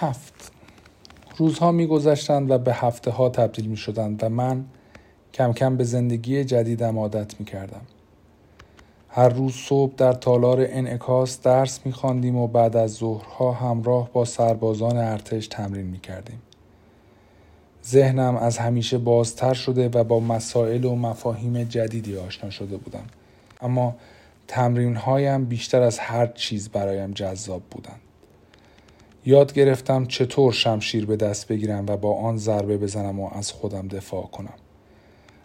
هفت روزها میگذشتند و به هفته ها تبدیل می شدند و من کم کم به زندگی جدیدم عادت می کردم. هر روز صبح در تالار انعکاس درس می خواندیم و بعد از ظهرها همراه با سربازان ارتش تمرین می کردیم. ذهنم از همیشه بازتر شده و با مسائل و مفاهیم جدیدی آشنا شده بودم. اما تمرین هایم بیشتر از هر چیز برایم جذاب بودند. یاد گرفتم چطور شمشیر به دست بگیرم و با آن ضربه بزنم و از خودم دفاع کنم.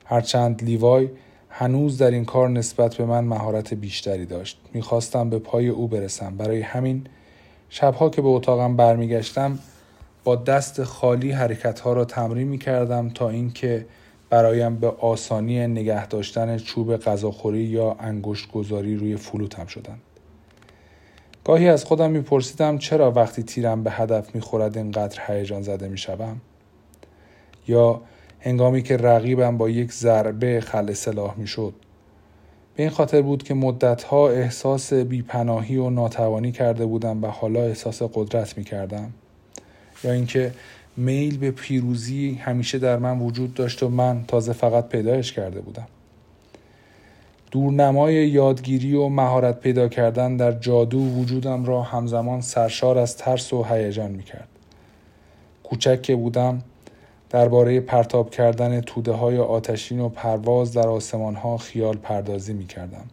هرچند لیوای هنوز در این کار نسبت به من مهارت بیشتری داشت. می‌خواستم به پای او برسم. برای همین شبها که به اتاقم برمیگشتم با دست خالی حرکتها را تمرین می کردم تا اینکه برایم به آسانی نگه داشتن چوب غذاخوری یا انگشت گذاری روی فلوتم شدند. گاهی از خودم میپرسیدم چرا وقتی تیرم به هدف می‌خورد اینقدر هیجان زده می‌شوم؟ یا هنگامی که رقیبم با یک ضربه خل سلاح می‌شد. به این خاطر بود که مدتها احساس بیپناهی و ناتوانی کرده بودم و حالا احساس قدرت می کردم یا اینکه میل به پیروزی همیشه در من وجود داشت و من تازه فقط پیدایش کرده بودم. دورنمای یادگیری و مهارت پیدا کردن در جادو وجودم را همزمان سرشار از ترس و هیجان می‌کرد کوچک که بودم درباره پرتاب کردن توده های آتشین و پرواز در آسمان ها خیال پردازی می کردم.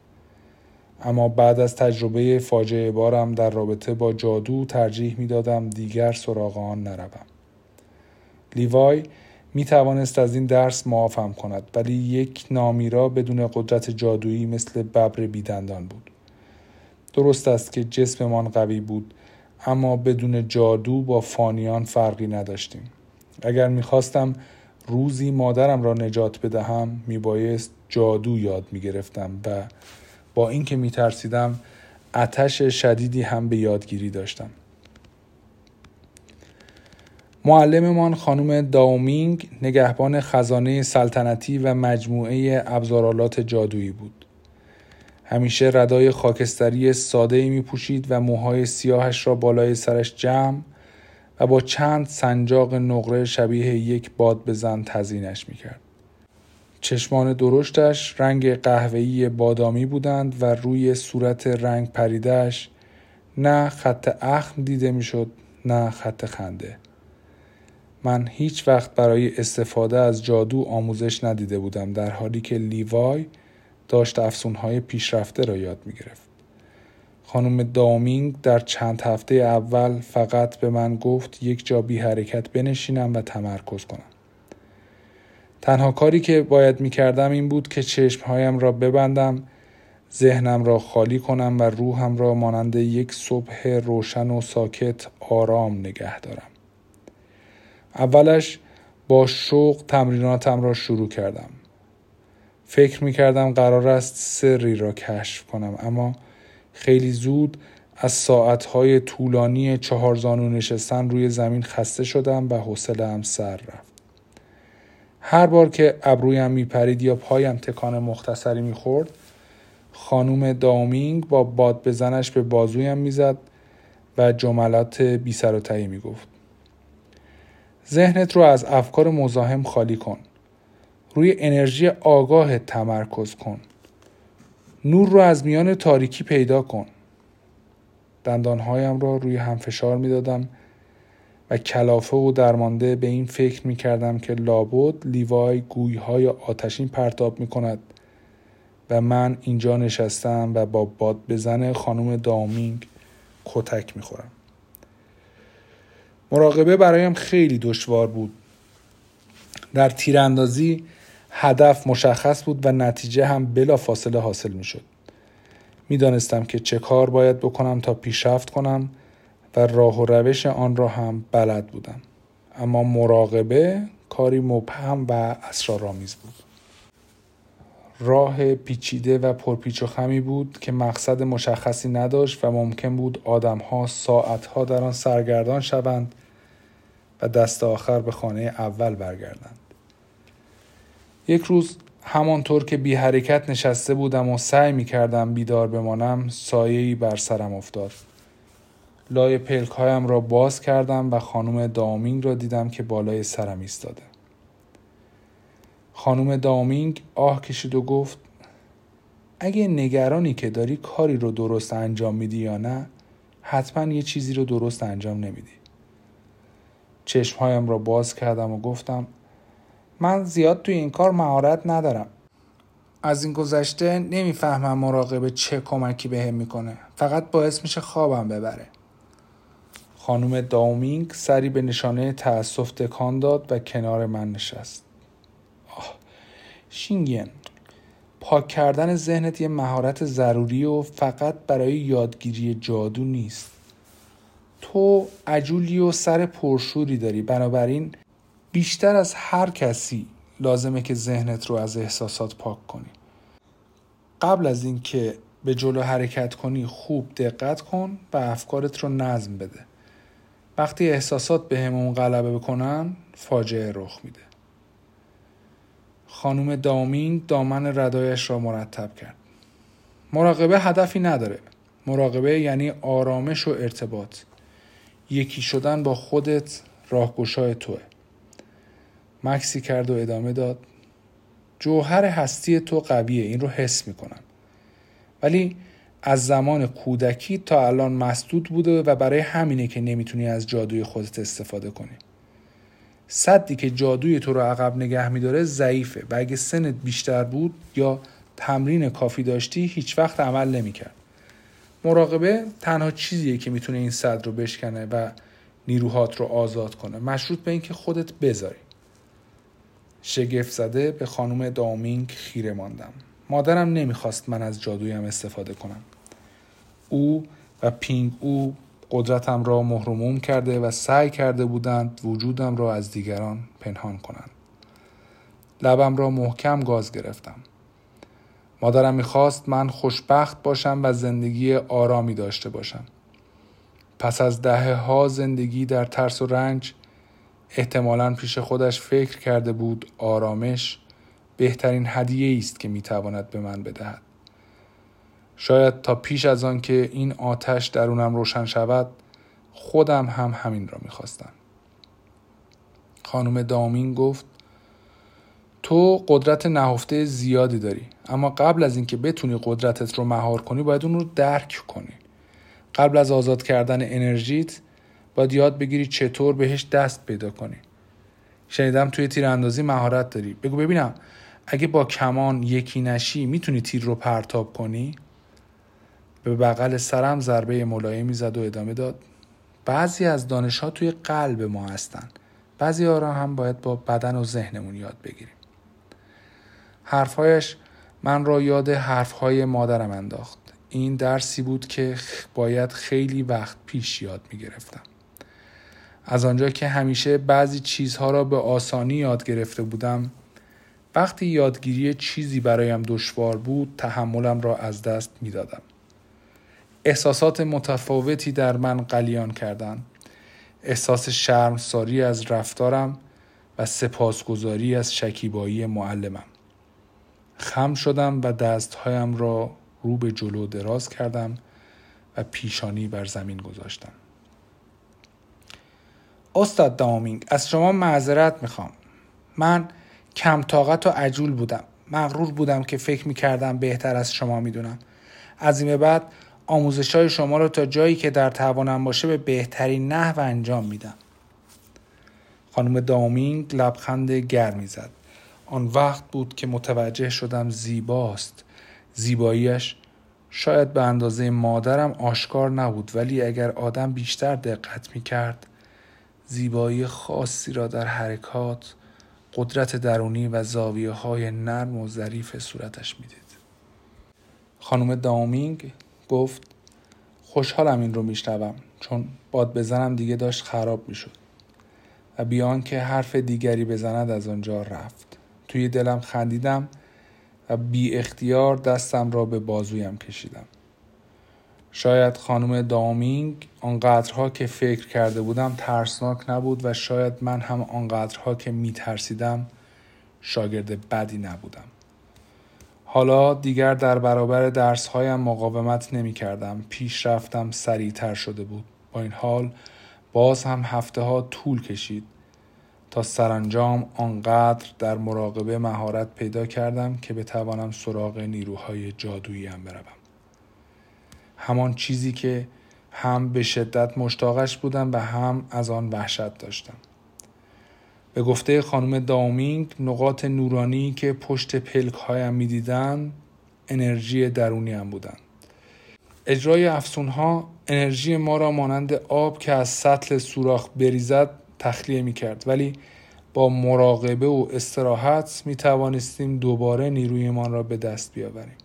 اما بعد از تجربه فاجعه بارم در رابطه با جادو ترجیح می دادم دیگر سراغ آن نروم. لیوای می توانست از این درس معافم کند ولی یک نامیرا بدون قدرت جادویی مثل ببر بیدندان بود. درست است که جسممان قوی بود اما بدون جادو با فانیان فرقی نداشتیم. اگر می‌خواستم روزی مادرم را نجات بدهم میبایست جادو یاد می‌گرفتم و با اینکه میترسیدم اتش شدیدی هم به یادگیری داشتم معلممان خانم داومینگ نگهبان خزانه سلطنتی و مجموعه ابزارالات جادویی بود. همیشه ردای خاکستری ساده می پوشید و موهای سیاهش را بالای سرش جمع و با چند سنجاق نقره شبیه یک باد بزن تزینش می کرد. چشمان درشتش رنگ قهوه‌ای بادامی بودند و روی صورت رنگ پریدهش نه خط اخم دیده می‌شد نه خط خنده. من هیچ وقت برای استفاده از جادو آموزش ندیده بودم در حالی که لیوای داشت افسونهای پیشرفته را یاد می گرفت. خانم دامینگ در چند هفته اول فقط به من گفت یک جا بی حرکت بنشینم و تمرکز کنم. تنها کاری که باید می کردم این بود که چشمهایم را ببندم ذهنم را خالی کنم و روحم را مانند یک صبح روشن و ساکت آرام نگه دارم. اولش با شوق تمریناتم را شروع کردم. فکر می کردم قرار است سری را کشف کنم اما خیلی زود از ساعتهای طولانی چهارزانو نشستن روی زمین خسته شدم و حوصلهام سر رفت. هر بار که ابرویم میپرید یا پایم تکان مختصری می‌خورد خانوم دامینگ با باد بزنش به بازویم می‌زد و جملات بی سر و تهی می‌گفت ذهنت رو از افکار مزاحم خالی کن. روی انرژی آگاه تمرکز کن. نور رو از میان تاریکی پیدا کن. دندانهایم را روی هم فشار می دادم و کلافه و درمانده به این فکر می کردم که لابد لیوای گویهای آتشین پرتاب می کند و من اینجا نشستم و با باد بزن خانم دامینگ کتک می خورم. مراقبه برایم خیلی دشوار بود. در تیراندازی هدف مشخص بود و نتیجه هم بلا فاصله حاصل می شد. می دانستم که چه کار باید بکنم تا پیشرفت کنم و راه و روش آن را هم بلد بودم. اما مراقبه کاری مبهم و اسرارآمیز بود. راه پیچیده و پرپیچ و خمی بود که مقصد مشخصی نداشت و ممکن بود آدمها ساعتها در آن سرگردان شوند و دست آخر به خانه اول برگردند. یک روز همانطور که بی حرکت نشسته بودم و سعی می کردم بیدار بمانم سایه‌ای بر سرم افتاد. لای پلکهایم را باز کردم و خانم دامینگ را دیدم که بالای سرم ایستاده خانم دامینگ آه کشید و گفت اگه نگرانی که داری کاری رو درست انجام میدی یا نه حتما یه چیزی رو درست انجام نمیدی. چشمهایم را باز کردم و گفتم من زیاد توی این کار مهارت ندارم. از این گذشته نمی‌فهمم مراقبه چه کمکی بهم می‌کنه. فقط باعث میشه خوابم ببره. خانم داومینگ سری به نشانه تأسف تکان داد و کنار من نشست. شینگین. پاک کردن ذهنت یه مهارت ضروری و فقط برای یادگیری جادو نیست. تو عجولی و سر پرشوری داری. بنابراین بیشتر از هر کسی لازمه که ذهنت رو از احساسات پاک کنی. قبل از اینکه به جلو حرکت کنی خوب دقت کن و افکارت رو نظم بده. وقتی احساسات به همون غلبه بکنن فاجعه رخ میده. خانم دامین دامن ردایش را مرتب کرد. مراقبه هدفی نداره. مراقبه یعنی آرامش و ارتباط. یکی شدن با خودت راهگشای توه. مکسی کرد و ادامه داد. جوهر هستی تو قویه. این رو حس می‌کنم. ولی از زمان کودکی تا الان مسدود بوده و برای همینه که نمی‌تونی از جادوی خودت استفاده کنی. صدی که جادوی تو رو عقب نگه میداره ضعیفه و اگه سنت بیشتر بود یا تمرین کافی داشتی هیچ وقت عمل نمی‌کرد. مراقبه تنها چیزیه که می‌تونه این صد رو بشکنه و نیروهات رو آزاد کنه. مشروط به اینکه خودت بذاری. شگفت زده به خانم دامینگ خیره ماندم. مادرم نمی‌خواست من از جادویم استفاده کنم. او و پینگ او قدرتم را محروموم کرده و سعی کرده بودند وجودم را از دیگران پنهان کنند. لبم را محکم گاز گرفتم. مادرم می‌خواست من خوشبخت باشم و زندگی آرامی داشته باشم. پس از دهه ها زندگی در ترس و رنج احتمالا پیش خودش فکر کرده بود آرامش بهترین هدیه است که می‌تواند به من بدهد. شاید تا پیش از آن که این آتش درونم روشن شود خودم هم همین را می‌خواستم. خانم دامین گفت تو قدرت نهفته زیادی داری اما قبل از اینکه بتونی قدرتت رو مهار کنی باید اون رو درک کنی. قبل از آزاد کردن انرژیت باید یاد بگیری چطور بهش دست پیدا کنی. شنیدم توی تیراندازی مهارت داری. بگو ببینم اگه با کمان یکی نشی می‌تونی تیر رو پرتاب کنی؟ به بغل سرم ضربه ملایمی زد و ادامه داد بعضی از دانش ها توی قلب ما هستن بعضی ها را هم باید با بدن و ذهنمون یاد بگیریم حرفهایش من را یاد حرفهای مادرم انداخت این درسی بود که باید خیلی وقت پیش یاد می گرفتم. از آنجا که همیشه بعضی چیزها را به آسانی یاد گرفته بودم وقتی یادگیری چیزی برایم دشوار بود تحملم را از دست می دادم. احساسات متفاوتی در من قلیان کردند. احساس شرمساری از رفتارم و سپاسگزاری از شکیبایی معلمم. خم شدم و دستهایم را رو به جلو دراز کردم و پیشانی بر زمین گذاشتم. استاد دامینگ از شما معذرت می‌خوام. من کم طاقت و عجول بودم. مغرور بودم که فکر می‌کردم بهتر از شما می‌دونم. از این بعد آموزش های شما رو تا جایی که در توانم باشه به بهترین نحو انجام میدم. خانم دامینگ لبخند گرمی زد. آن وقت بود که متوجه شدم زیباست. زیباییش شاید به اندازه مادرم آشکار نبود ولی اگر آدم بیشتر دقت می کرد زیبایی خاصی را در حرکات قدرت درونی و زاویه های نرم و ظریف صورتش می‌دید. خانم دامینگ گفت خوشحالم این رو میشنوم چون باد بزنم دیگه داشت خراب می‌شد. و بیان که حرف دیگری بزند از آنجا رفت. توی دلم خندیدم و بی اختیار دستم را به بازویم کشیدم. شاید خانم دامینگ آنقدرها که فکر کرده بودم ترسناک نبود و شاید من هم آنقدرها که می ترسیدم شاگرد بدی نبودم. حالا دیگر در برابر درسهایم مقاومت نمی کردم پیش رفتم سریعتر شده بود. با این حال باز هم هفته ها طول کشید تا سرانجام آنقدر در مراقبه مهارت پیدا کردم که بتوانم سراغ نیروهای جادوییم بروم. همان چیزی که هم به شدت مشتاقش بودم و هم از آن وحشت داشتم. به گفته خانم داومینگ نقاط نورانی که پشت پلک هایم می دیدن انرژی درونی هم بودند. اجرای افسون ها انرژی ما را مانند آب که از سطل سوراخ بریزد تخلیه می کرد ولی با مراقبه و استراحت می توانستیم دوباره نیرویمان را به دست بیاوریم.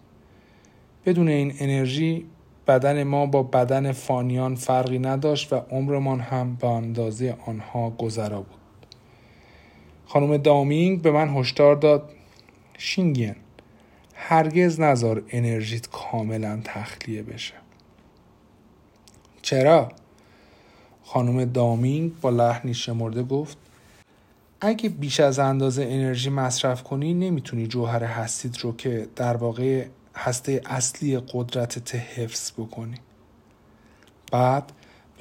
بدون این انرژی بدن ما با بدن فانیان فرقی نداشت و عمرمان هم به اندازه آنها گذرا بود. خانم دامینگ به من هشدار داد. شینگین هرگز نظر انرژیت کاملا تخلیه بشه. چرا؟ خانم دامینگ با لحنی شمرده گفت اگه بیش از اندازه انرژی مصرف کنی نمی‌تونی جوهر هستید رو که در واقع هسته اصلی قدرتت حفظ بکنی. بعد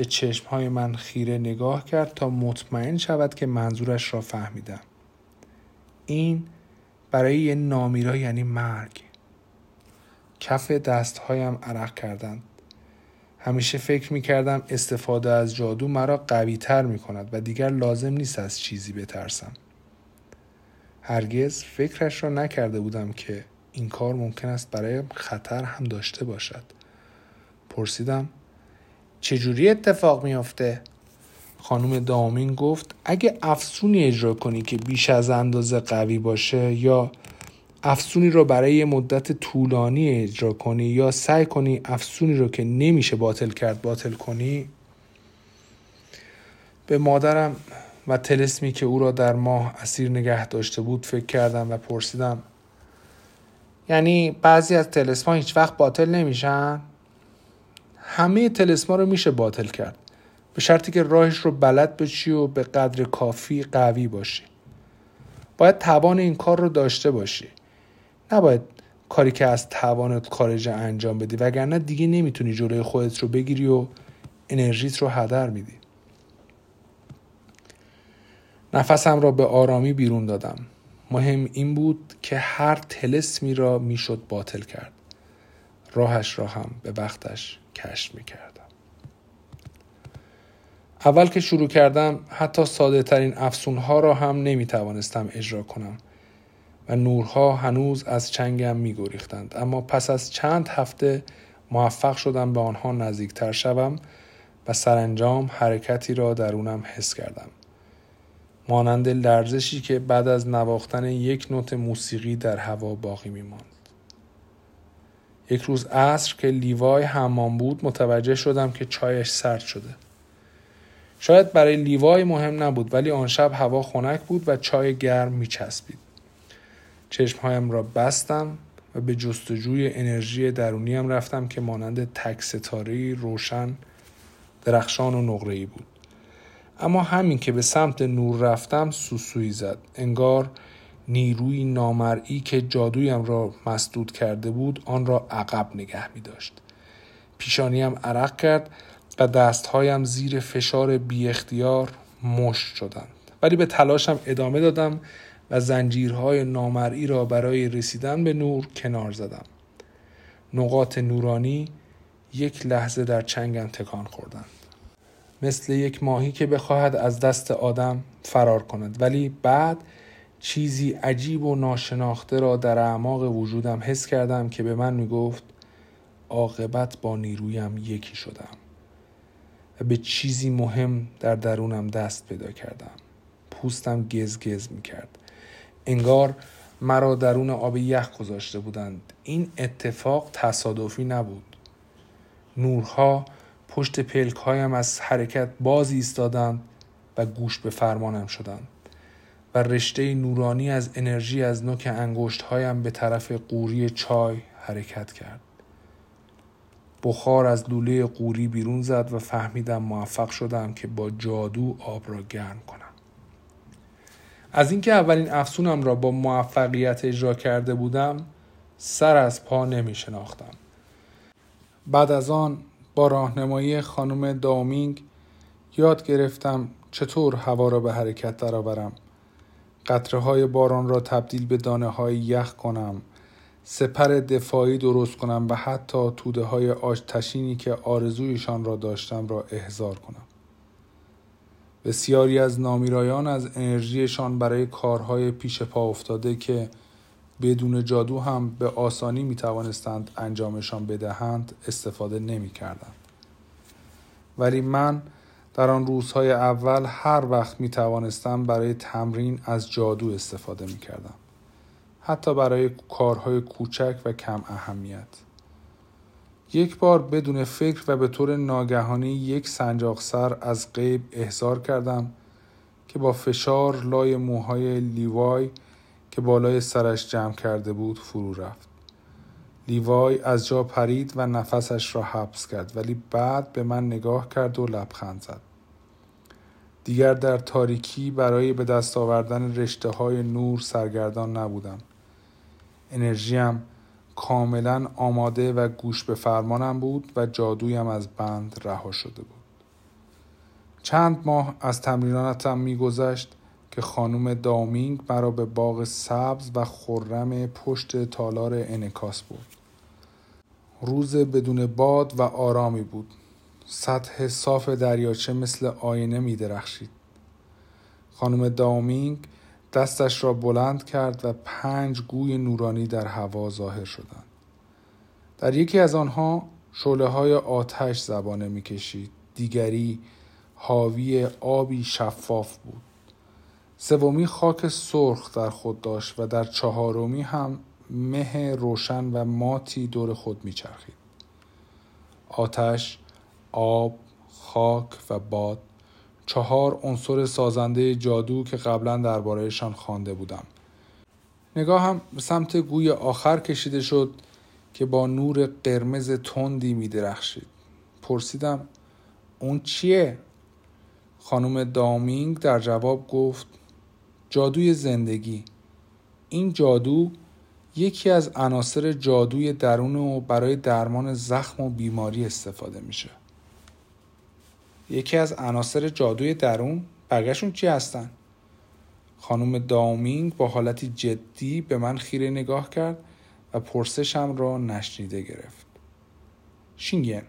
به چشمهای من خیره نگاه کرد تا مطمئن شود که منظورش را فهمیدم. این برای یه نامیرا یعنی مرگ. کف دستهایم عرق کردند. همیشه فکر می کردم استفاده از جادو مرا قوی تر می کند و دیگر لازم نیست از چیزی بترسم. هرگز فکرش را نکرده بودم که این کار ممکن است برای خطر هم داشته باشد. پرسیدم چجوری اتفاق میافته؟ خانم دامین گفت اگه افسونی اجرا کنی که بیش از اندازه قوی باشه یا افسونی رو برای مدت طولانی اجرا کنی یا سعی کنی افسونی رو که نمیشه باطل کرد باطل کنی به مادرم و تلسمی که او را در ماه اسیر نگه داشته بود فکر کردم و پرسیدم یعنی بعضی از تلسما هیچ وقت باطل نمیشن همه تلسما رو میشه باطل کرد. به شرطی که راهش رو بلد بشی و به قدر کافی قوی باشی. باید توان این کار رو داشته باشی. نباید کاری که از توانت خارج انجام بدی وگرنه دیگه نمی‌تونی جلوی خودت رو بگیری و انرژیت رو هدر میدی. نفسم را به آرامی بیرون دادم. مهم این بود که هر تلسمی را می‌شد باطل کرد. راهش را هم به وقتش کشف می‌کردم اول که شروع کردم حتی ساده ترین افسون ها را هم نمی توانستم اجرا کنم و نورها هنوز از چنگم می گریختند. اما پس از چند هفته موفق شدم به آنها نزدیکتر شوم و سرانجام حرکتی را درونم حس کردم. مانند لرزشی که بعد از نواختن یک نوت موسیقی در هوا باقی می ماند. یک روز عصر که لیوای حمام بود متوجه شدم که چایش سرد شده. شاید برای لیوای مهم نبود ولی آن شب هوا خنک بود و چای گرم می چسبید. چشمهایم را بستم و به جستجوی انرژی درونیم رفتم که مانند تک ستاره روشن درخشان و نقره‌ای بود. اما همین که به سمت نور رفتم سوسوی زد. انگار نیروی نامرئی که جادویم را مسدود کرده بود آن را عقب نگه می داشت. پیشانیم عرق کرد و دستهایم زیر فشار بی اختیار مشت شدند. ولی به تلاشم ادامه دادم و زنجیرهای نامرئی را برای رسیدن به نور کنار زدم. نقاط نورانی یک لحظه در چنگم تکان خوردند. مثل یک ماهی که بخواهد از دست آدم فرار کند. ولی بعد چیزی عجیب و ناشناخته را در اعماق وجودم حس کردم که به من می گفت عاقبت با نیرویم یکی شدم. و به چیزی مهم در درونم دست پیدا کردم. پوستم گز گز می کرد انگار مرا درون آب یخ گذاشته بودند. این اتفاق تصادفی نبود. نورها پشت پلک هایم از حرکت باز ایستادند و گوش به فرمانم شدند. و رشته نورانی از انرژی از نوک انگشت هایم به طرف قوری چای حرکت کرد. بخار از لوله قوری بیرون زد و فهمیدم موفق شدم که با جادو آب را گرم کنم. از اینکه اولین افسونم را با موفقیت اجرا کرده بودم سر از پا نمی شناختم. بعد از آن با راهنمایی خانم دامینگ یاد گرفتم چطور هوا را به حرکت درآورم. قطره های باران را تبدیل به دانه های یخ کنم سپر دفاعی درست کنم و حتی توده های آشتشینی که آرزویشان را داشتم را احضار کنم بسیاری از نامیرایان از انرژیشان برای کارهای پیش پا افتاده که بدون جادو هم به آسانی می توانستند انجامشان بدهند استفاده نمی کردند. ولی من در آن روزهای اول هر وقت می توانستم برای تمرین از جادو استفاده می کردم. حتی برای کارهای کوچک و کم اهمیت. یک بار بدون فکر و به طور ناگهانی یک سنجاق سر از غیب احضار کردم که با فشار لای موهای لیوای که بالای سرش جمع کرده بود فرو رفت. لیوای از جا پرید و نفسش را حبس کرد ولی بعد به من نگاه کرد و لبخند زد. دیگر در تاریکی برای به دست آوردن رشته های نور سرگردان نبودم. انرژیم کاملا آماده و گوش به فرمانم بود و جادویم از بند رها شده بود. چند ماه از تمریناتم میگذشت که خانم دامینگ مرا به باغ سبز و خرم پشت تالار انکاس بود. روز بدون باد و آرامی بود. سطح صاف دریاچه مثل آینه می درخشید. خانم دامینگ دستش را بلند کرد و پنج گوی نورانی در هوا ظاهر شدند. در یکی از آنها شعله های آتش زبانه می‌کشید. دیگری حاوی آبی شفاف بود. سومی خاک سرخ در خود داشت و در چهارمی هم مه روشن و ماتی دور خود میچرخید. آتش، آب، خاک و باد چهار عنصر سازنده جادو که قبلا دربارهشان خوانده بودم نگاه هم به سمت گوی آخر کشیده شد که با نور قرمز تندی می درخشید پرسیدم اون چیه؟ خانم دامینگ در جواب گفت جادوی زندگی این جادو یکی از عناصر جادوی درون و برای درمان زخم و بیماری استفاده میشه یکی از عناصر جادوی درون بقیهشون چی هستن؟ خانم دامینگ با حالتی جدی به من خیره نگاه کرد و پرسشم را نشنیده گرفت شینگن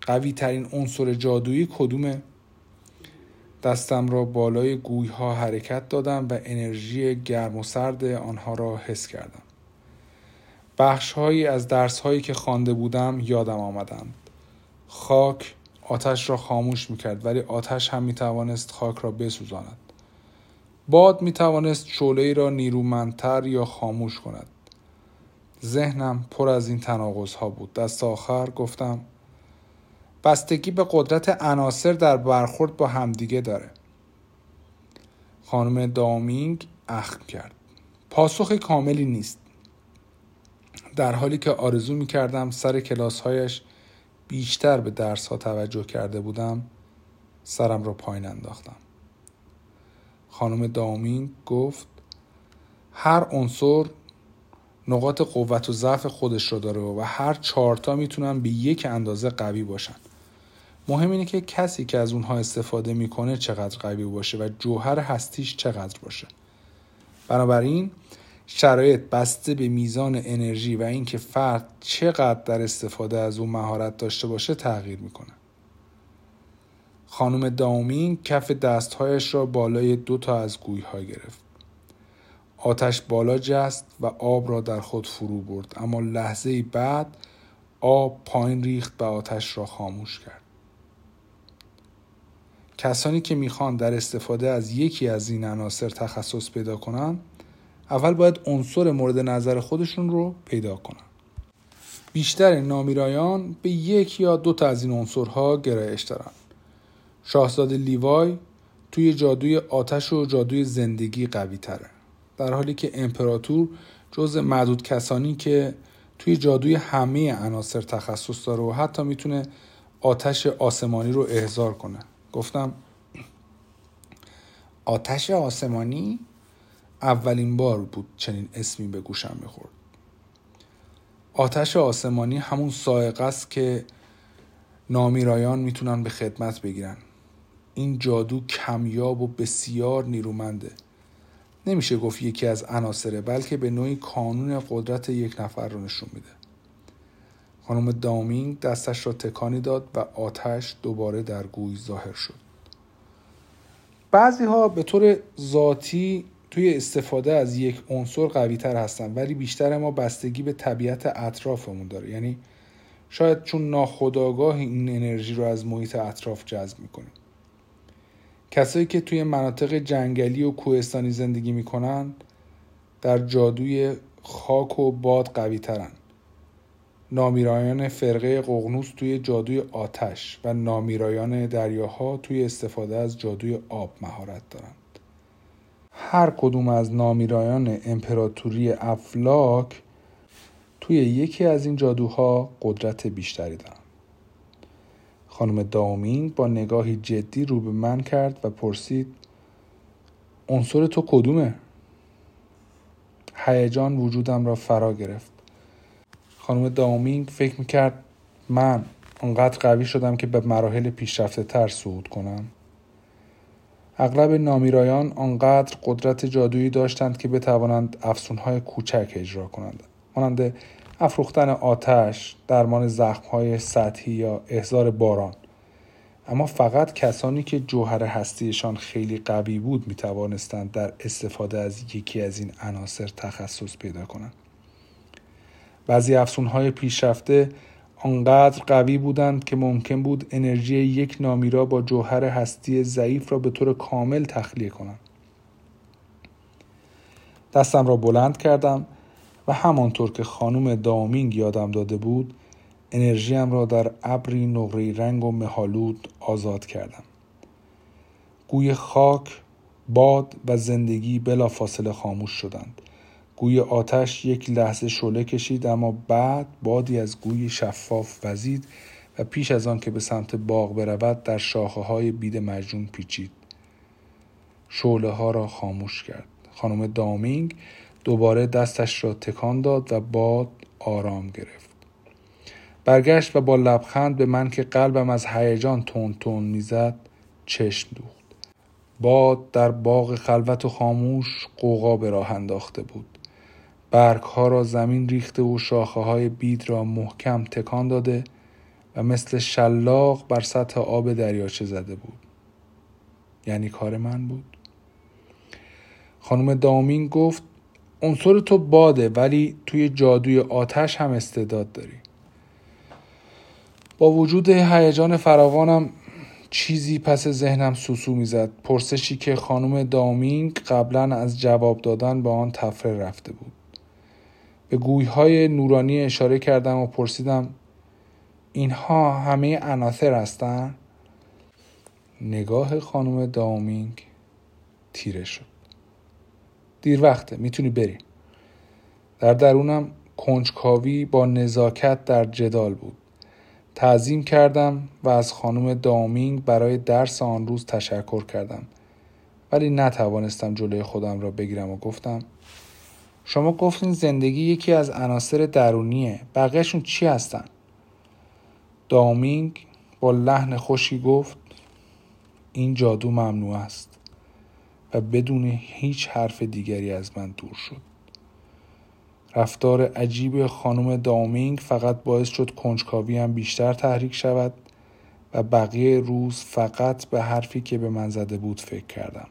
قوی ترین عنصر جادویی کدومه؟ دستم را بالای گوی ها حرکت دادم و انرژی گرم و سرد آنها را حس کردم. بخش هایی از درس هایی که خوانده بودم یادم آمدند. خاک آتش را خاموش می کرد ولی آتش هم می توانست خاک را بسوزاند. باد می توانست شعله را نیرومندتر یا خاموش کند. ذهنم پر از این تناقض ها بود. دست آخر گفتم بستگی به قدرت عناصر در برخورد با همدیگه داره. خانم دامینگ اخم کرد. پاسخ کاملی نیست. در حالی که آرزو می کردم سر کلاس هایش بیشتر به درس ها توجه کرده بودم سرم را پایین انداختم خانم دامین گفت هر عنصر نقاط قوت و ضعف خودش رو داره و هر چهارتا می‌تونن به یک اندازه قوی باشن مهم اینه که کسی که از اونها استفاده می‌کنه چقدر قوی باشه و جوهر هستیش چقدر باشه. بنابراین شرایط بسته به میزان انرژی و اینکه فرد چقدر در استفاده از اون مهارت داشته باشه تغییر می‌کنه. خانم داومین کف دستهایش را بالای دو تا از گویها گرفت. آتش بالا جست و آب را در خود فرو برد اما لحظه بعد آب پایین ریخت و آتش را خاموش کرد. کسانی که می‌خوان در استفاده از یکی از این عناصر تخصص پیدا کنند اول باید عنصر مورد نظر خودشون رو پیدا کنن. بیشتر نامیرایان به یک یا دو تا از این عنصرها گرایش دارن. شاهزاده لیوای توی جادوی آتش و جادوی زندگی قوی تره در حالی که امپراتور جز معدود کسانی که توی جادوی همه عناصر تخصص داره و حتی می‌تونه آتش آسمانی رو احضار کنه. گفتم آتش آسمانی اولین بار بود چنین اسمی به گوشم می‌خورد. آتش آسمانی همون سائق است که نامیرایان می‌تونن به خدمت بگیرن. این جادو کمیاب و بسیار نیرومنده. نمیشه گفت یکی از عناصره بلکه به نوعی کانون قدرت یک نفر رو نشون میده. خانم دامینگ دستش را تکانی داد و آتش دوباره در گوی ظاهر شد. بعضی ها به طور ذاتی توی استفاده از یک عنصر قوی تر هستن ولی بیشتر ما بستگی به طبیعت اطرافمون داره. یعنی شاید چون ناخداگاه این انرژی رو از محیط اطراف جذب می‌کنیم. کسایی که توی مناطق جنگلی و کوهستانی زندگی می‌کنن در جادوی خاک و باد قوی ترن نامیرایان فرقه قغنوس توی جادوی آتش و نامیرایان دریاها توی استفاده از جادوی آب مهارت دارند. هر کدوم از نامیرایان امپراتوری افلاک توی یکی از این جادوها قدرت بیشتری دارن خانم داومینگ با نگاهی جدی رو به من کرد و پرسید عنصر تو کدومه؟ هیجان وجودم را فرا گرفت. خانم داومینگ فکر می‌کرد من انقدر قوی شدم که به مراحل پیشرفته تر صعود کنم. اغلب نامیرایان آنقدر قدرت جادویی داشتند که بتوانند افسونهای کوچک اجرا کنند. مانند افروختن آتش درمان زخمهای سطحی یا احضار باران. اما فقط کسانی که جوهر هستیشان خیلی قوی بود می توانستند در استفاده از یکی از این عناصر تخصص پیدا کنند. بعضی افسونهای پیشرفته آنقدر قوی بودند که ممکن بود انرژی یک نامیرا با جوهر هستی ضعیف را به طور کامل تخلیه کنند دستم را بلند کردم و همانطور که خانم دامینگ یادم داده بود انرژیم را در ابری نقری رنگ و مهالود آزاد کردم. گوی خاک باد و زندگی بلا فاصله خاموش شدند. گوی آتش یک لحظه شله کشید اما بعد بادی از گوی شفاف وزید و پیش از آن که به سمت باغ برود در شاخه های بید مجنون پیچید. شعله ها را خاموش کرد. خانم دامینگ دوباره دستش را تکان داد و باد آرام گرفت. برگشت و با لبخند به من که قلبم از هیجان تون تون می‌زد چشم دوخت. باد در باغ خلوت و خاموش قوقا به راه انداخته بود. برگ ها را زمین ریخته و شاخه های بید را محکم تکان داده و مثل شلاق بر سطح آب دریاچه زده بود. یعنی کار من بود. خانم دامین گفت عنصر تو باده ولی توی جادوی آتش هم استعداد داری. با وجود هیجان فراوانم چیزی پس ذهنم سوسو می‌زد. پرسشی که خانم دامینگ قبلا از جواب دادن به آن تفره رفته بود. به گویهای نورانی اشاره کردم و پرسیدم اینها همه عناصر هستند نگاه خانم دامینگ تیره شد. دیر وقته می‌تونی بری. در درونم کنجکاوی با نزاکت در جدال بود. تعظیم کردم و از خانم دامینگ برای درس آن روز تشکر کردم. ولی نتوانستم جلوی خودم را بگیرم و گفتم شما گفتین زندگی یکی از عناصر درونیه. بقیهشون چی هستن؟ دامینگ با لحن خوشی گفت این جادو ممنوع است و بدون هیچ حرف دیگری از من دور شد. رفتار عجیب خانم دامینگ فقط باعث شد کنجکاوی هم بیشتر تحریک شود و بقیه روز فقط به حرفی که به من زده بود فکر کردم.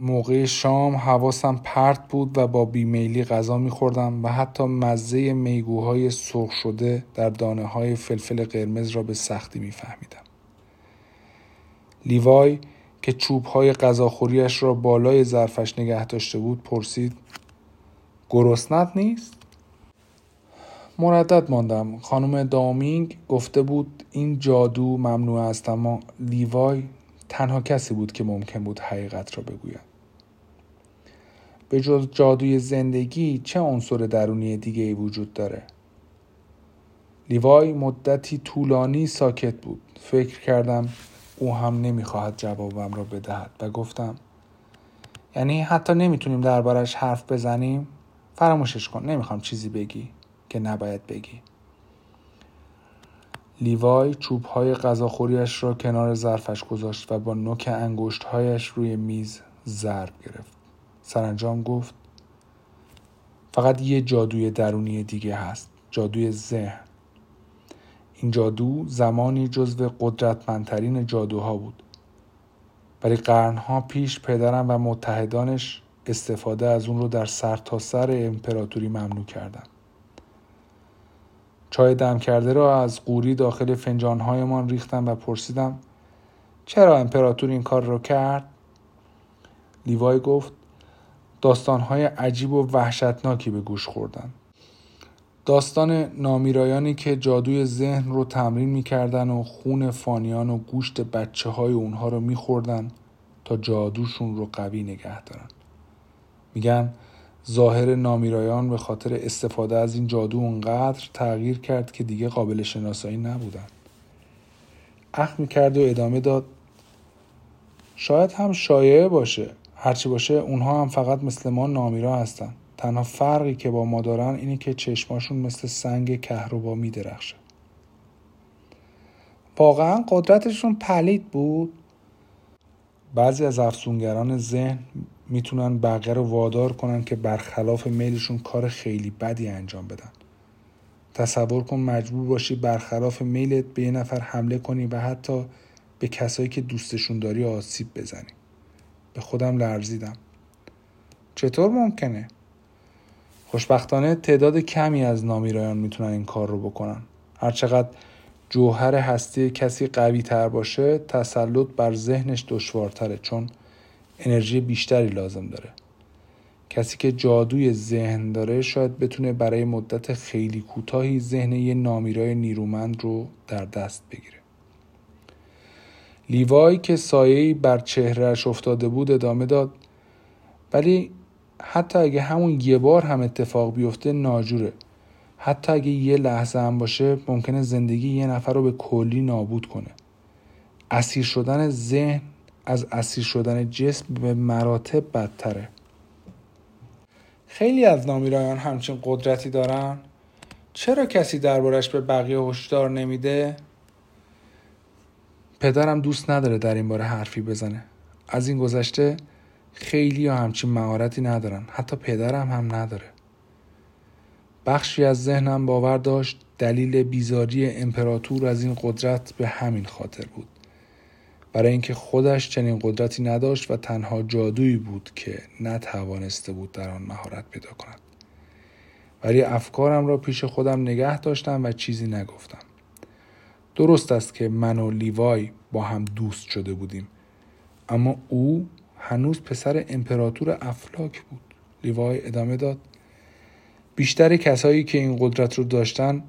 موقع شام حواسم پرت بود و با بیمیلی غذا میخوردم و حتی مزه میگوهای سرخ شده در دانه های فلفل قرمز را به سختی میفهمیدم. لیوای که چوب های غذاخوریش را بالای ظرفش نگه داشته بود پرسید گرسنت نیست؟ مردد ماندم خانم دامینگ گفته بود این جادو ممنوع است اما لیوای تنها کسی بود که ممکن بود حقیقت را بگوید. به جز جادوی زندگی چه عنصر درونی دیگه ای وجود داره؟ لیوای مدتی طولانی ساکت بود. فکر کردم او هم نمی‌خواهد جوابم را بدهد و گفتم یعنی حتی نمی‌تونیم دربارش حرف بزنیم؟ فراموشش کن نمی‌خوام چیزی بگی که نباید بگی. لیوای چوبهای غذاخوریش را کنار ظرفش گذاشت و با نوک انگشتهایش روی میز ضرب گرفت. سرانجام گفت فقط یه جادوی درونی دیگه هست جادوی ذهن. این جادو زمانی جزو قدرتمندترین جادوها بود. ولی قرنها پیش پدرم و متحدانش استفاده از اون رو در سرتاسر سر امپراتوری ممنوع کردن چای دم کرده را از قوری داخل فنجانهایمان ریختم و پرسیدم چرا امپراتور این کار را کرد؟ لیوای گفت داستانهای عجیب و وحشتناکی به گوش خوردن داستان نامیرایانی که جادوی ذهن رو تمرین می‌کردن و خون فانیان و گوشت بچه های اونها رو میخوردن تا جادوشون رو قوی نگه دارن میگن ظاهر نامیرایان به خاطر استفاده از این جادو اونقدر تغییر کرد که دیگه قابل شناسایی نبودن. اخ می‌کرد و ادامه داد. شاید هم شایعه باشه. هرچی باشه اونها هم فقط مثل ما نامیرا هستن. تنها فرقی که با ما دارن اینه که چشماشون مثل سنگ کهربا میدرخشه. واقعا قدرتشون پلید بود. بعضی از افسونگران ذهن می‌تونن بقیه رو وادار کنن که برخلاف میلشون کار خیلی بدی انجام بدن. تصور کن مجبور باشی برخلاف میلت به یه نفر حمله کنی و حتی به کسایی که دوستشون داری آسیب بزنی. به خودم لرزیدم. چطور ممکنه؟ خوشبختانه تعداد کمی از نامیرایان می‌تونن این کار رو بکنن. هرچقدر جوهر هستی کسی قوی تر باشه تسلط بر ذهنش دشوارتره چون انرژی بیشتری لازم داره. کسی که جادوی ذهن داره شاید بتونه برای مدت خیلی کوتاهی ذهن یه نامیرای نیرومند رو در دست بگیره. لیوای که سایه‌ای بر چهرهش افتاده بود ادامه داد ولی حتی اگه همون یه بار هم اتفاق بیفته ناجوره. حتی اگه یه لحظه هم باشه ممکنه زندگی یه نفر رو به کلی نابود کنه. اسیر شدن ذهن از اسیر شدن جسم به مراتب بدتره. خیلی از نامیرایان همچین قدرتی دارن. چرا کسی دربارش به بقیه هشدار نمیده؟ پدرم دوست نداره در این باره حرفی بزنه. از این گذشته خیلی ها همچین مهارتی ندارن. حتی پدرم هم نداره. بخشی از ذهنم باور داشت دلیل بیزاری امپراتور از این قدرت به همین خاطر بود. برای اینکه خودش چنین قدرتی نداشت و تنها جادویی بود که نتوانسته بود در آن مهارت پیدا کند. ولی افکارم را پیش خودم نگه داشتم و چیزی نگفتم. درست است که من و لیوای با هم دوست شده بودیم اما او هنوز پسر امپراتور افلاک بود. لیوای ادامه داد بیشتر کسایی که این قدرت رو داشتن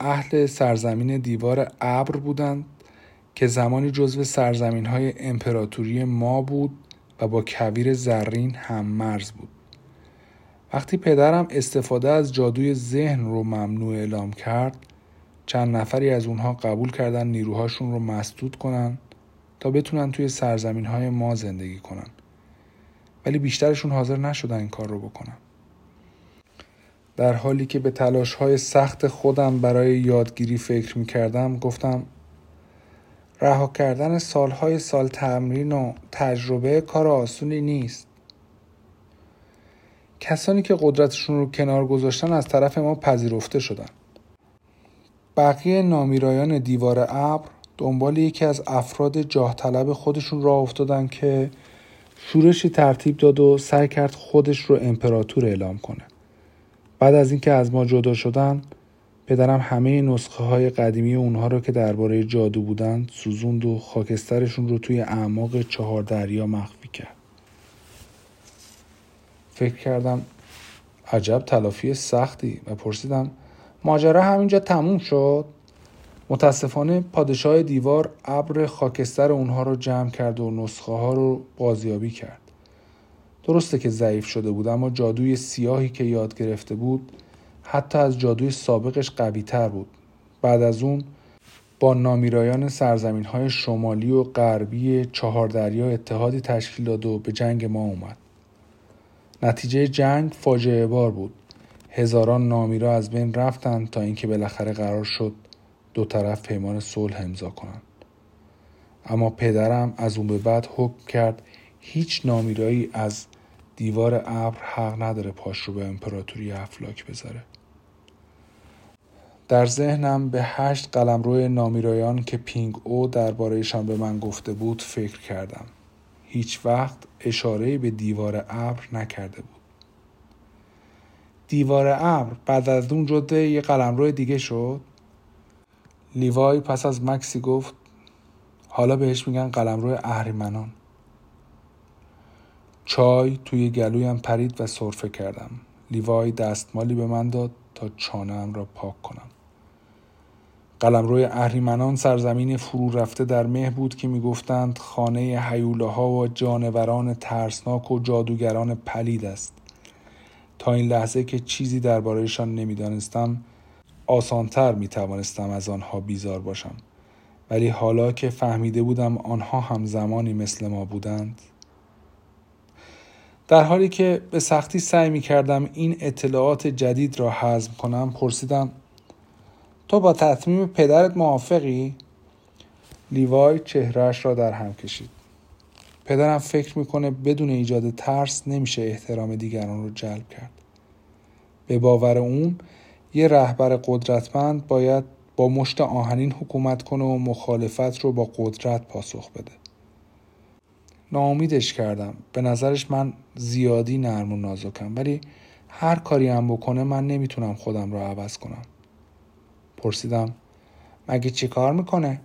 اهل سرزمین دیوار ابر بودند که زمانی جزو سرزمین های امپراتوری ما بود و با کویر زرین هم مرز بود. وقتی پدرم استفاده از جادوی ذهن رو ممنوع اعلام کرد چند نفری از اونها قبول کردن نیروهاشون رو مسدود کنن تا بتونن توی سرزمین های ما زندگی کنن ولی بیشترشون حاضر نشدن این کار رو بکنن در حالی که به تلاش های سخت خودم برای یادگیری فکر می کردم گفتم رها کردن سالهای سال تمرین و تجربه کار آسونی نیست. کسانی که قدرتشون رو کنار گذاشتن از طرف ما پذیرفته شدن. بقیه نامیرایان دیوار ابر دنبال یکی از افراد جاه طلب خودشون راه افتادن که شورشی ترتیب داد و سعی کرد خودش رو امپراتور اعلام کنه. بعد از اینکه از ما جدا شدن پدرم همه نسخه های قدیمی اونها رو که درباره جادو بودن سوزوند و خاکسترشون رو توی اعماق چهار دریا مخفی کرد. فکر کردم عجب تلافی سختی و پرسیدم ماجرا همینجا تموم شد؟ متاسفانه پادشاه دیوار ابر خاکستر اونها رو جمع کرد و نسخه ها رو بازیابی کرد. درسته که ضعیف شده بود اما جادوی سیاهی که یاد گرفته بود حتی از جادوی سابقش قوی تر بود. بعد از اون با نامیرایان سرزمین های شمالی و غربی چهار دریا اتحادی تشکیل داد و به جنگ ما اومد. نتیجه جنگ فاجعه بار بود. هزاران نامیرا از بین رفتند تا اینکه بالاخره قرار شد دو طرف پیمان صلح امضا کنند اما پدرم از اون به بعد حکم کرد هیچ نامیرایی از دیوار ابر حق نداره پاش رو به امپراتوری افلاک بذاره. در ذهنم به هشت قلمرو نامیرایان که پینگ او دربارهشان به من گفته بود فکر کردم. هیچ وقت اشاره به دیوار ابر نکرده بود. دیوار ابر بعد از اون جده یه قلمرو دیگه شد. لیوای پس از مکسی گفت حالا بهش میگن قلمرو اهریمنان. چای توی گلویم پرید و سرفه کردم. لیوای دستمالی به من داد تا چانم را پاک کنم. قلمروی اهریمنان سرزمین فرو رفته در مه بود که می‌گفتند خانه حیوله ها و جانوران ترسناک و جادوگران پلید است. تا این لحظه که چیزی دربارهشان نمی‌دانستم آسانتر می توانستم از آنها بیزار باشم. ولی حالا که فهمیده بودم آنها هم زمانی مثل ما بودند در حالی که به سختی سعی می کردم این اطلاعات جدید را حزم کنم پرسیدم تو با تصمیم پدرت موافقی؟ لیوای چهرهش را در هم کشید. پدرم فکر می‌کنه بدون ایجاد ترس نمیشه احترام دیگران رو جلب کرد. به باور اون یه رهبر قدرتمند باید با مشت آهنین حکومت کنه و مخالفت رو با قدرت پاسخ بده. ناامیدش کردم. به نظرش من زیادی نرم و نازکم ولی هر کاری هم بکنه من نمی‌تونم خودم رو عوض کنم. پرسیدم مگه چی کار می‌کنه؟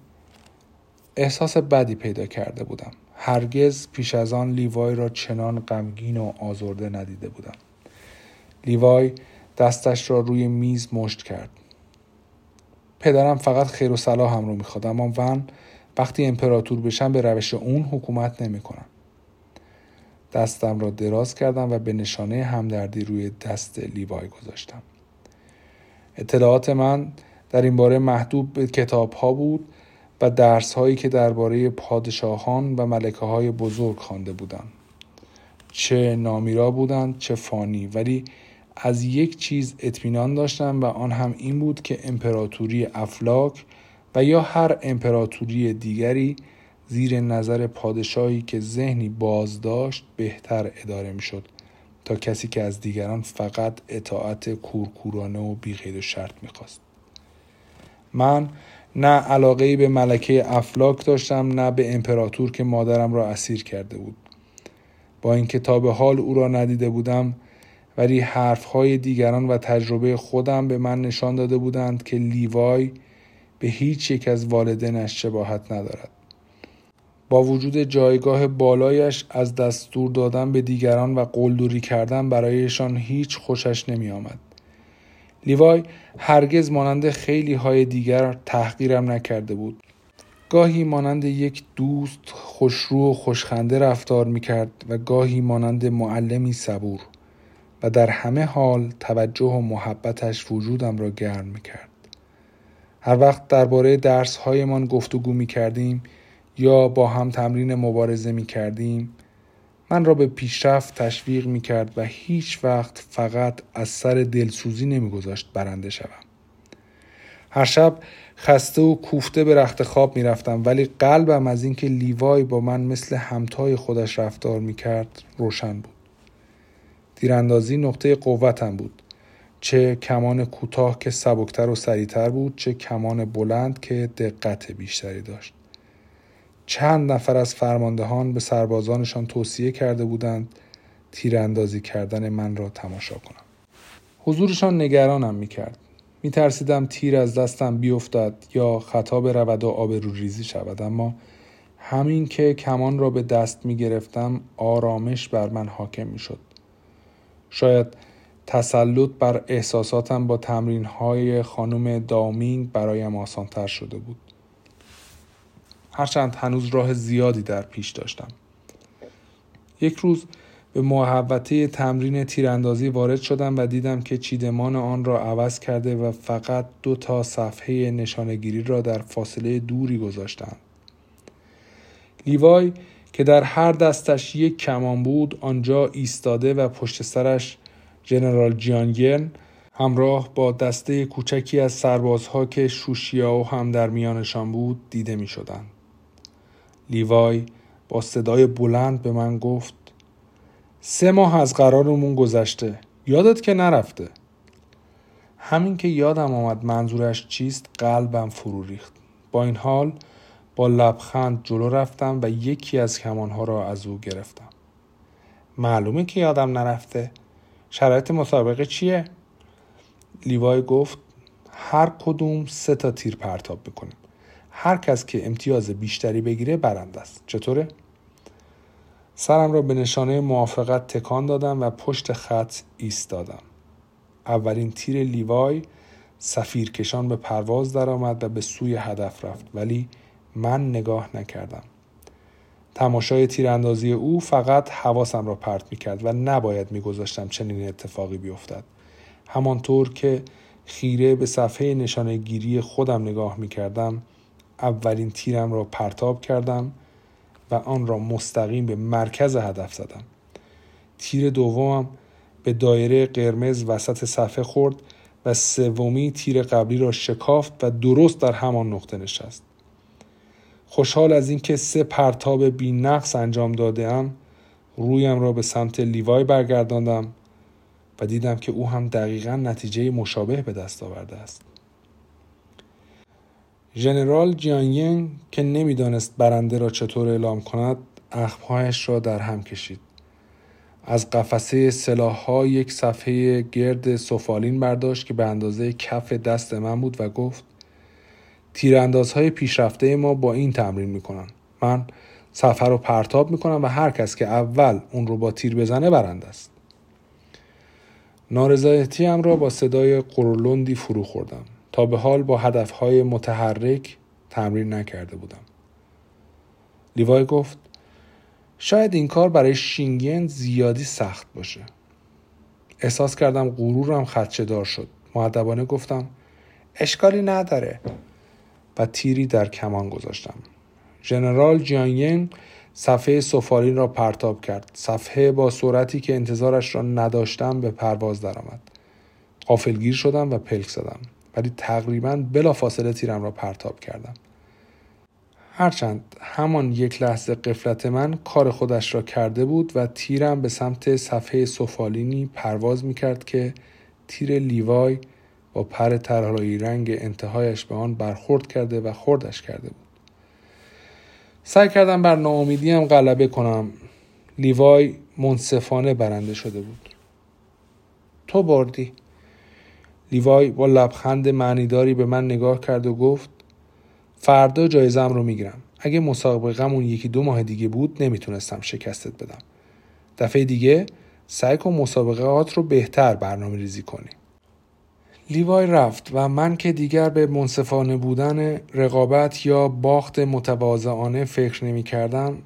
احساس بدی پیدا کرده بودم. هرگز پیش از آن لیوای را چنان غمگین و آزرده ندیده بودم. لیوای دستش را روی میز مشت کرد. پدرم فقط خیر و صلاح هم رو می‌خواد اما ون وقتی امپراتور بشم به روش اون حکومت نمی‌کنم. دستم را دراز کردم و به نشانه همدردی روی دست لیوای گذاشتم. اطلاعات من در این باره محدود به کتاب ها بود و درس هایی که درباره پادشاهان و ملکه های بزرگ خوانده بودم چه نامیرا بودند چه فانی. ولی از یک چیز اطمینان داشتم و آن هم این بود که امپراتوری افلاک و یا هر امپراتوری دیگری زیر نظر پادشاهی که ذهنی باز داشت بهتر اداره می‌شد تا کسی که از دیگران فقط اطاعت کورکورانه و بیقید و شرط می‌خواست. من نه علاقه به ملکه افلاک داشتم نه به امپراتور که مادرم را اسیر کرده بود با اینکه تا به حال او را ندیده بودم ولی حرفهای دیگران و تجربه خودم به من نشان داده بودند که لیوای به هیچ یک از والدینش شباهت ندارد با وجود جایگاه بالایش از دستور دادن به دیگران و قلدوری کردن برایشان هیچ خوشش نمی آمد. لیوای هرگز مانند خیلی های دیگر تحقیرم نکرده بود. گاهی مانند یک دوست خوشرو و خوشخنده رفتار می کرد و گاهی مانند معلمی صبور و در همه حال توجه و محبتش وجودم را گرم می کرد. هر وقت درباره درس هایمان گفتگو می کردیم یا با هم تمرین مبارزه می کردیم من را به پیشرفت تشویق می کرد و هیچ وقت فقط از سر دلسوزی نمی گذاشت برنده شوم. هر شب خسته و کوفته به رخت خواب می رفتم ولی قلبم از اینکه لیوای با من مثل همتای خودش رفتار می کرد روشن بود. تیراندازی نقطه قوتم بود. چه کمان کوتاه که سبکتر و سریعتر بود چه کمان بلند که دقت بیشتری داشت. چند نفر از فرماندهان به سربازانشان توصیه کرده بودند تیراندازی کردن من را تماشا کنم. حضورشان نگرانم می کرد. می ترسیدم تیر از دستم بیفتد یا خطا برود و آبرو ریزی شود اما همین که کمان را به دست می گرفتم آرامش بر من حاکم می شد. شاید تسلط بر احساساتم با تمرین های خانم دامینگ برایم آسانتر شده بود. هرچند هنوز راه زیادی در پیش داشتم. یک روز به محوطه تمرین تیراندازی وارد شدم و دیدم که چیدمان آن را عوض کرده و فقط دو تا صفحه نشانگیری را در فاصله دوری گذاشتم. لیوای که در هر دستش یک کمان بود آنجا ایستاده و پشت سرش جنرال جیانگرن همراه با دسته کوچکی از سربازها که شوشیاو هم در میانشان بود دیده می شدن. لیوای با صدای بلند به من گفت سه ماه از قرارمون گذشته یادت که نرفته. همین که یادم آمد منظورش چیست قلبم فرو ریخت. با این حال با لبخند جلو رفتم و یکی از کمانها را از او گرفتم. معلومه که یادم نرفته. شرایط مسابقه چیه؟ لیوای گفت هر کدوم سه تا تیر پرتاب بکنیم. هر کس که امتیاز بیشتری بگیره برنده است. چطوره؟ سرم را به نشانه موافقت تکان دادم و پشت خط ایستادم. اولین تیر لیوای سفیر کشان به پرواز درآمد و به سوی هدف رفت ولی من نگاه نکردم. تماشای تیراندازی او فقط حواسم را پرت می کرد و نباید می گذاشتم چنین اتفاقی بیفتد. همانطور که خیره به صفحه نشانه گیری خودم نگاه می کردم اولین تیرم را پرتاب کردم و آن را مستقیم به مرکز هدف زدم. تیر دومم به دایره قرمز وسط صفحه خورد و سومی تیر قبلی را شکافت و درست در همان نقطه نشست. خوشحال از اینکه سه پرتاب بی نقص انجام داده ام رویم را به سمت لیوای برگرداندم و دیدم که او هم دقیقا نتیجه مشابه به دست آورده است. ژنرال جیانین که نمی‌دانست برنده را چطور اعلام کند اخمهایش را در هم کشید. از قفسه ها یک صفحه گرد سفالین برداشت که به اندازه کف دست من بود و گفت تیراندازهای پیشرفته ما با این تمرین می‌کنن. من صفحه رو پرتاب می‌کنم و هر کس که اول اون رو با تیر بزنه برنده است. نارضایتیم را با صدای قرولندی فرو خوردم. تا به حال با هدفهای متحرک تمرین نکرده بودم. لیوای گفت شاید این کار برای شینگین زیادی سخت باشه. احساس کردم غرورم خدشه دار شد. معدبانه گفتم اشکالی نداره. و تیری در کمان گذاشتم. ژنرال جیانین صفحه سفالین را پرتاب کرد. صفحه با سرعتی که انتظارش را نداشتم به پرواز درآمد. قافلگیر شدم و پلک زدم. ولی تقریبا بلا فاصله تیرم را پرتاب کردم. هرچند همان یک لحظه قفلت من کار خودش را کرده بود و تیرم به سمت صفحه سفالینی پرواز می کرد که تیر لیوای با پر طلایی رنگ انتهایش به آن برخورد کرده و خوردش کرده بود. سعی کردم بر ناامیدیم غلبه کنم. لیوای منصفانه برنده شده بود. تو بردی. لیوای با لبخند معنیداری به من نگاه کرد و گفت فردا جایزم رو می‌گیرم. اگه مسابقهمون یکی دو ماه دیگه بود نمی‌تونستم شکستت بدم. دفعه دیگه سعی کن مسابقات رو بهتر برنامه ریزی کنی. لیوای رفت و من که دیگر به منصفانه بودن رقابت یا باخت متواضعانه فکر نمی کردم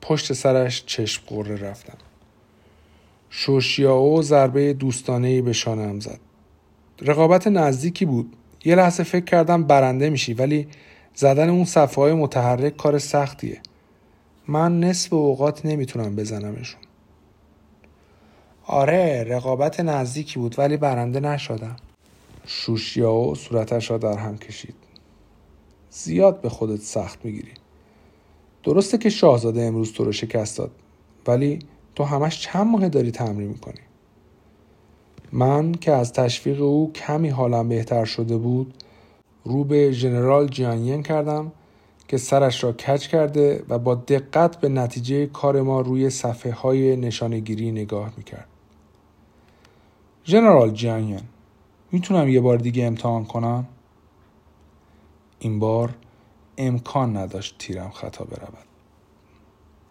پشت سرش چشم قره رفتم. شوشیاو ضربه دوستانه به شانم زد. رقابت نزدیکی بود. یه لحظه فکر کردم برنده میشی ولی زدن اون صفحه های متحرک کار سختیه. من نصف اوقات نمی‌تونم بزنمشون. آره رقابت نزدیکی بود ولی برنده نشدم. شوشیاو صورتش را در هم کشید. زیاد به خودت سخت می‌گیری. درسته که شاهزاده امروز تو رو شکست داد ولی تو همش چند ماه داری تمرین می‌کنی؟ من که از تشویق او کمی حالم بهتر شده بود رو به ژنرال جیانین کردم که سرش را کج کرده و با دقت به نتیجه کار ما روی صفحه های نشانگیری نگاه می‌کرد. ژنرال جیانین می‌تونم یه بار دیگه امتحان کنم؟ این بار امکان نداشت تیرم خطا برود.